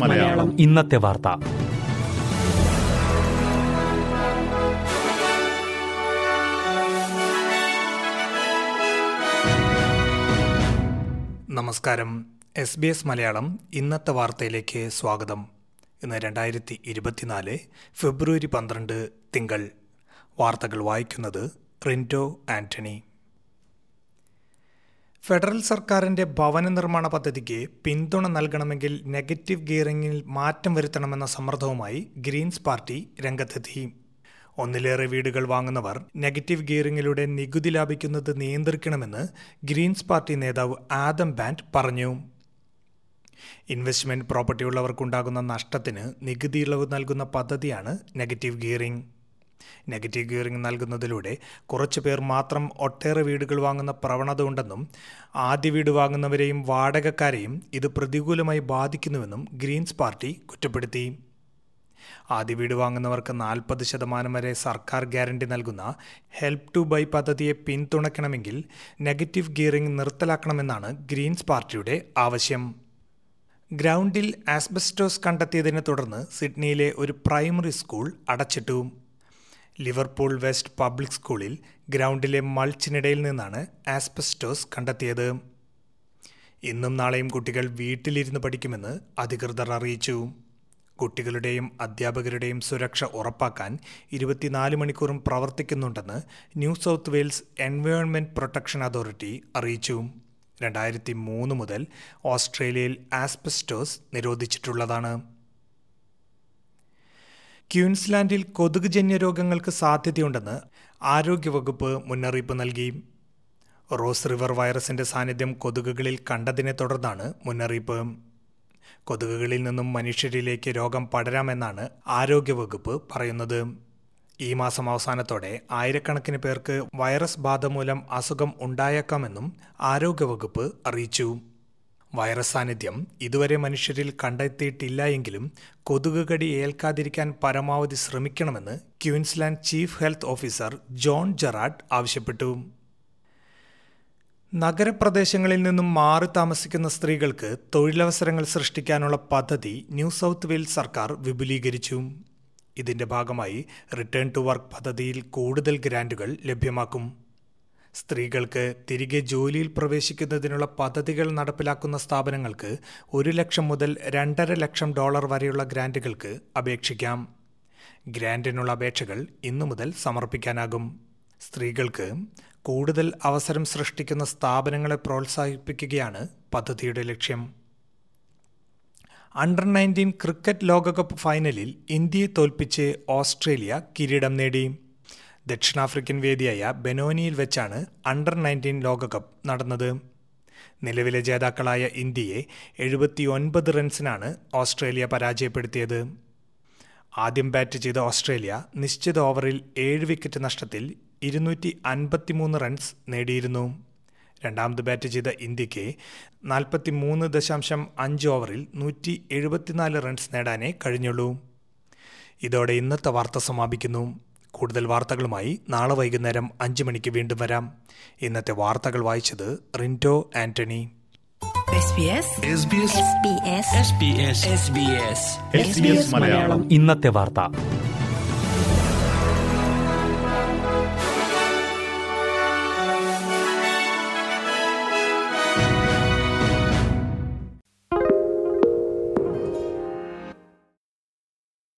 മലയാളം. ഇന്നത്തെ വാർത്ത. നമസ്കാരം. എസ് ബി എസ് മലയാളം ഇന്നത്തെ വാർത്തയിലേക്ക് സ്വാഗതം. ഇന്ന് രണ്ടായിരത്തി ഇരുപത്തിനാല് ഫെബ്രുവരി പന്ത്രണ്ട് തിങ്കൾ. വാർത്തകൾ വായിക്കുന്നത് റിന്റോ ആന്റണി. ഫെഡറൽ സർക്കാരിന്റെ ഭവന നിർമ്മാണ പദ്ധതിക്ക് പിന്തുണ നൽകണമെങ്കിൽ നെഗറ്റീവ് ഗിയറിംഗിൽ മാറ്റം വരുത്തണമെന്ന സമ്മർദ്ദവുമായി ഗ്രീൻസ് പാർട്ടി രംഗത്തെത്തി. ഒന്നിലേറെ വീടുകൾ വാങ്ങുന്നവർ നെഗറ്റീവ് ഗിയറിംഗിലൂടെ നികുതി ലാഭിക്കുന്നത് നിയന്ത്രിക്കണമെന്ന് ഗ്രീൻസ് പാർട്ടി നേതാവ് ആദം ബാൻഡ് പറഞ്ഞു. ഇൻവെസ്റ്റ്മെന്റ് പ്രോപ്പർട്ടി ഉള്ളവർക്കുണ്ടാകുന്ന നഷ്ടത്തിന് നികുതി ഇളവ് നൽകുന്ന പദ്ധതിയാണ് നെഗറ്റീവ് ഗിയറിംഗ്. നെഗറ്റീവ് ഗിയറിംഗ് നൽകുന്നതിലൂടെ കുറച്ച് പേർ മാത്രം ഒട്ടേറെ വീടുകൾ വാങ്ങുന്ന പ്രവണത ഉണ്ടെന്നും ആദ്യ വീട് വാങ്ങുന്നവരെയും വാടകക്കാരെയും ഇത് പ്രതികൂലമായി ബാധിക്കുന്നുവെന്നും ഗ്രീൻസ് പാർട്ടി കുറ്റപ്പെടുത്തി. ആദ്യ വീട് വാങ്ങുന്നവർക്ക് നാൽപ്പത് ശതമാനം വരെ സർക്കാർ ഗ്യാരണ്ടി നൽകുന്ന ഹെൽപ് ടു ബൈ പദ്ധതിയെ പിന്തുണയ്ക്കണമെങ്കിൽ നെഗറ്റീവ് ഗിയറിംഗ് നിർത്തലാക്കണമെന്നാണ് ഗ്രീൻസ് പാർട്ടിയുടെ ആവശ്യം. ഗ്രൗണ്ടിൽ ആസ്ബസ്റ്റോസ് കണ്ടെത്തിയതിനെ തുടർന്ന് സിഡ്നിയിലെ ഒരു പ്രൈമറി സ്കൂൾ അടച്ചിട്ടു. ലിവർപൂൾ വെസ്റ്റ് പബ്ലിക് സ്കൂളിൽ ഗ്രൗണ്ടിലെ മൾച്ചിനിടയിൽ നിന്നാണ് ആസ്പെസ്റ്റോസ് കണ്ടെത്തിയത്. ഇന്നും നാളെയും കുട്ടികൾ വീട്ടിലിരുന്ന് പഠിക്കുമെന്ന് അധികൃതർ അറിയിച്ചു. കുട്ടികളുടെയും അധ്യാപകരുടെയും സുരക്ഷ ഉറപ്പാക്കാൻ ഇരുപത്തിനാല് മണിക്കൂറും പ്രവർത്തിക്കുന്നുണ്ടെന്ന് New South Wales Environment Protection Authority അറിയിച്ചു. രണ്ടായിരത്തി മൂന്ന് മുതൽ ഓസ്ട്രേലിയയിൽ ആസ്പെസ്റ്റോസ് നിരോധിച്ചിട്ടുള്ളതാണ്. ക്യൂൻസ്ലാൻഡിൽ കൊതുകുജന്യ രോഗങ്ങൾക്ക് സാധ്യതയുണ്ടെന്ന് ആരോഗ്യവകുപ്പ് മുന്നറിയിപ്പ് നൽകി. റോസ് റിവർ വൈറസിന്റെ സാന്നിധ്യം കൊതുകുകളിൽ കണ്ടതിനെ തുടർന്നാണ് മുന്നറിയിപ്പ്. കൊതുകുകളിൽ നിന്നും മനുഷ്യരിലേക്ക് രോഗം പടരാമെന്നാണ് ആരോഗ്യവകുപ്പ് പറയുന്നത്. ഈ മാസം അവസാനത്തോടെ ആയിരക്കണക്കിന് പേർക്ക് വൈറസ് ബാധ മൂലം അസുഖം ഉണ്ടായേക്കാമെന്നും ആരോഗ്യവകുപ്പ് അറിയിച്ചു. വൈറസ് സാന്നിധ്യം ഇതുവരെ മനുഷ്യരിൽ കണ്ടെത്തിയിട്ടില്ല എങ്കിലും കൊതുകുകടി ഏൽക്കാതിരിക്കാൻ പരമാവധി ശ്രമിക്കണമെന്ന് Queensland chief health officer John Gerrard ആവശ്യപ്പെട്ടു. നഗരപ്രദേശങ്ങളിൽ നിന്നും മാറി താമസിക്കുന്ന സ്ത്രീകൾക്ക് തൊഴിലവസരങ്ങൾ സൃഷ്ടിക്കാനുള്ള പദ്ധതി ന്യൂ സൗത്ത് വെയിൽസ് സർക്കാർ വിപുലീകരിച്ചു. ഇതിന്റെ ഭാഗമായി റിട്ടേൺ ടു വർക്ക് പദ്ധതിയിൽ കൂടുതൽ ഗ്രാന്റുകൾ ലഭ്യമാക്കും. സ്ത്രീകൾക്ക് തിരികെ ജോലിയിൽ പ്രവേശിക്കുന്നതിനുള്ള പദ്ധതികൾ നടപ്പിലാക്കുന്ന സ്ഥാപനങ്ങൾക്ക് ഒരു ലക്ഷം മുതൽ രണ്ടര ലക്ഷം ഡോളർ വരെയുള്ള ഗ്രാന്റുകൾക്ക് അപേക്ഷിക്കാം. ഗ്രാന്റിനുള്ള അപേക്ഷകൾ ഇന്നു മുതൽ സമർപ്പിക്കാനാകും. സ്ത്രീകൾക്ക് കൂടുതൽ അവസരം സൃഷ്ടിക്കുന്ന സ്ഥാപനങ്ങളെ പ്രോത്സാഹിപ്പിക്കുകയാണ് പദ്ധതിയുടെ ലക്ഷ്യം. അണ്ടർ നയന്റീൻ ക്രിക്കറ്റ് ലോകകപ്പ് ഫൈനലിൽ ഇന്ത്യയെ തോൽപ്പിച്ച് ഓസ്ട്രേലിയ കിരീടം നേടി. ദക്ഷിണാഫ്രിക്കൻ വേദിയായ ബെനോനിയിൽ വെച്ചാണ് അണ്ടർ നയന്റീൻ ലോകകപ്പ് നടന്നത്. നിലവിലെ ജേതാക്കളായ ഇന്ത്യയെ എഴുപത്തിയൊൻപത് റൺസിനാണ് ഓസ്ട്രേലിയ പരാജയപ്പെടുത്തിയത്. ആദ്യം ബാറ്റ് ചെയ്ത ഓസ്ട്രേലിയ നിശ്ചിത ഓവറിൽ ഏഴ് വിക്കറ്റ് നഷ്ടത്തിൽ ഇരുന്നൂറ്റി അൻപത്തിമൂന്ന് റൺസ് നേടിയിരുന്നു. രണ്ടാമത് ബാറ്റ് ചെയ്ത ഇന്ത്യയ്ക്ക് നാൽപ്പത്തി മൂന്ന് ദശാംശം അഞ്ച് ഓവറിൽ നൂറ്റി എഴുപത്തിനാല് റൺസ് നേടാനേ കഴിഞ്ഞുള്ളൂ. ഇതോടെ ഇന്നത്തെ വാർത്ത സമാപിക്കുന്നു. കൂടുതൽ വാർത്തകളുമായി നാളെ വൈകുന്നേരം അഞ്ച് മണിക്ക് വീണ്ടും വരാം. ഇന്നത്തെ വാർത്തകൾ വായിച്ചത് റിന്റോ ആന്റണി. ഇന്നത്തെ വാർത്ത.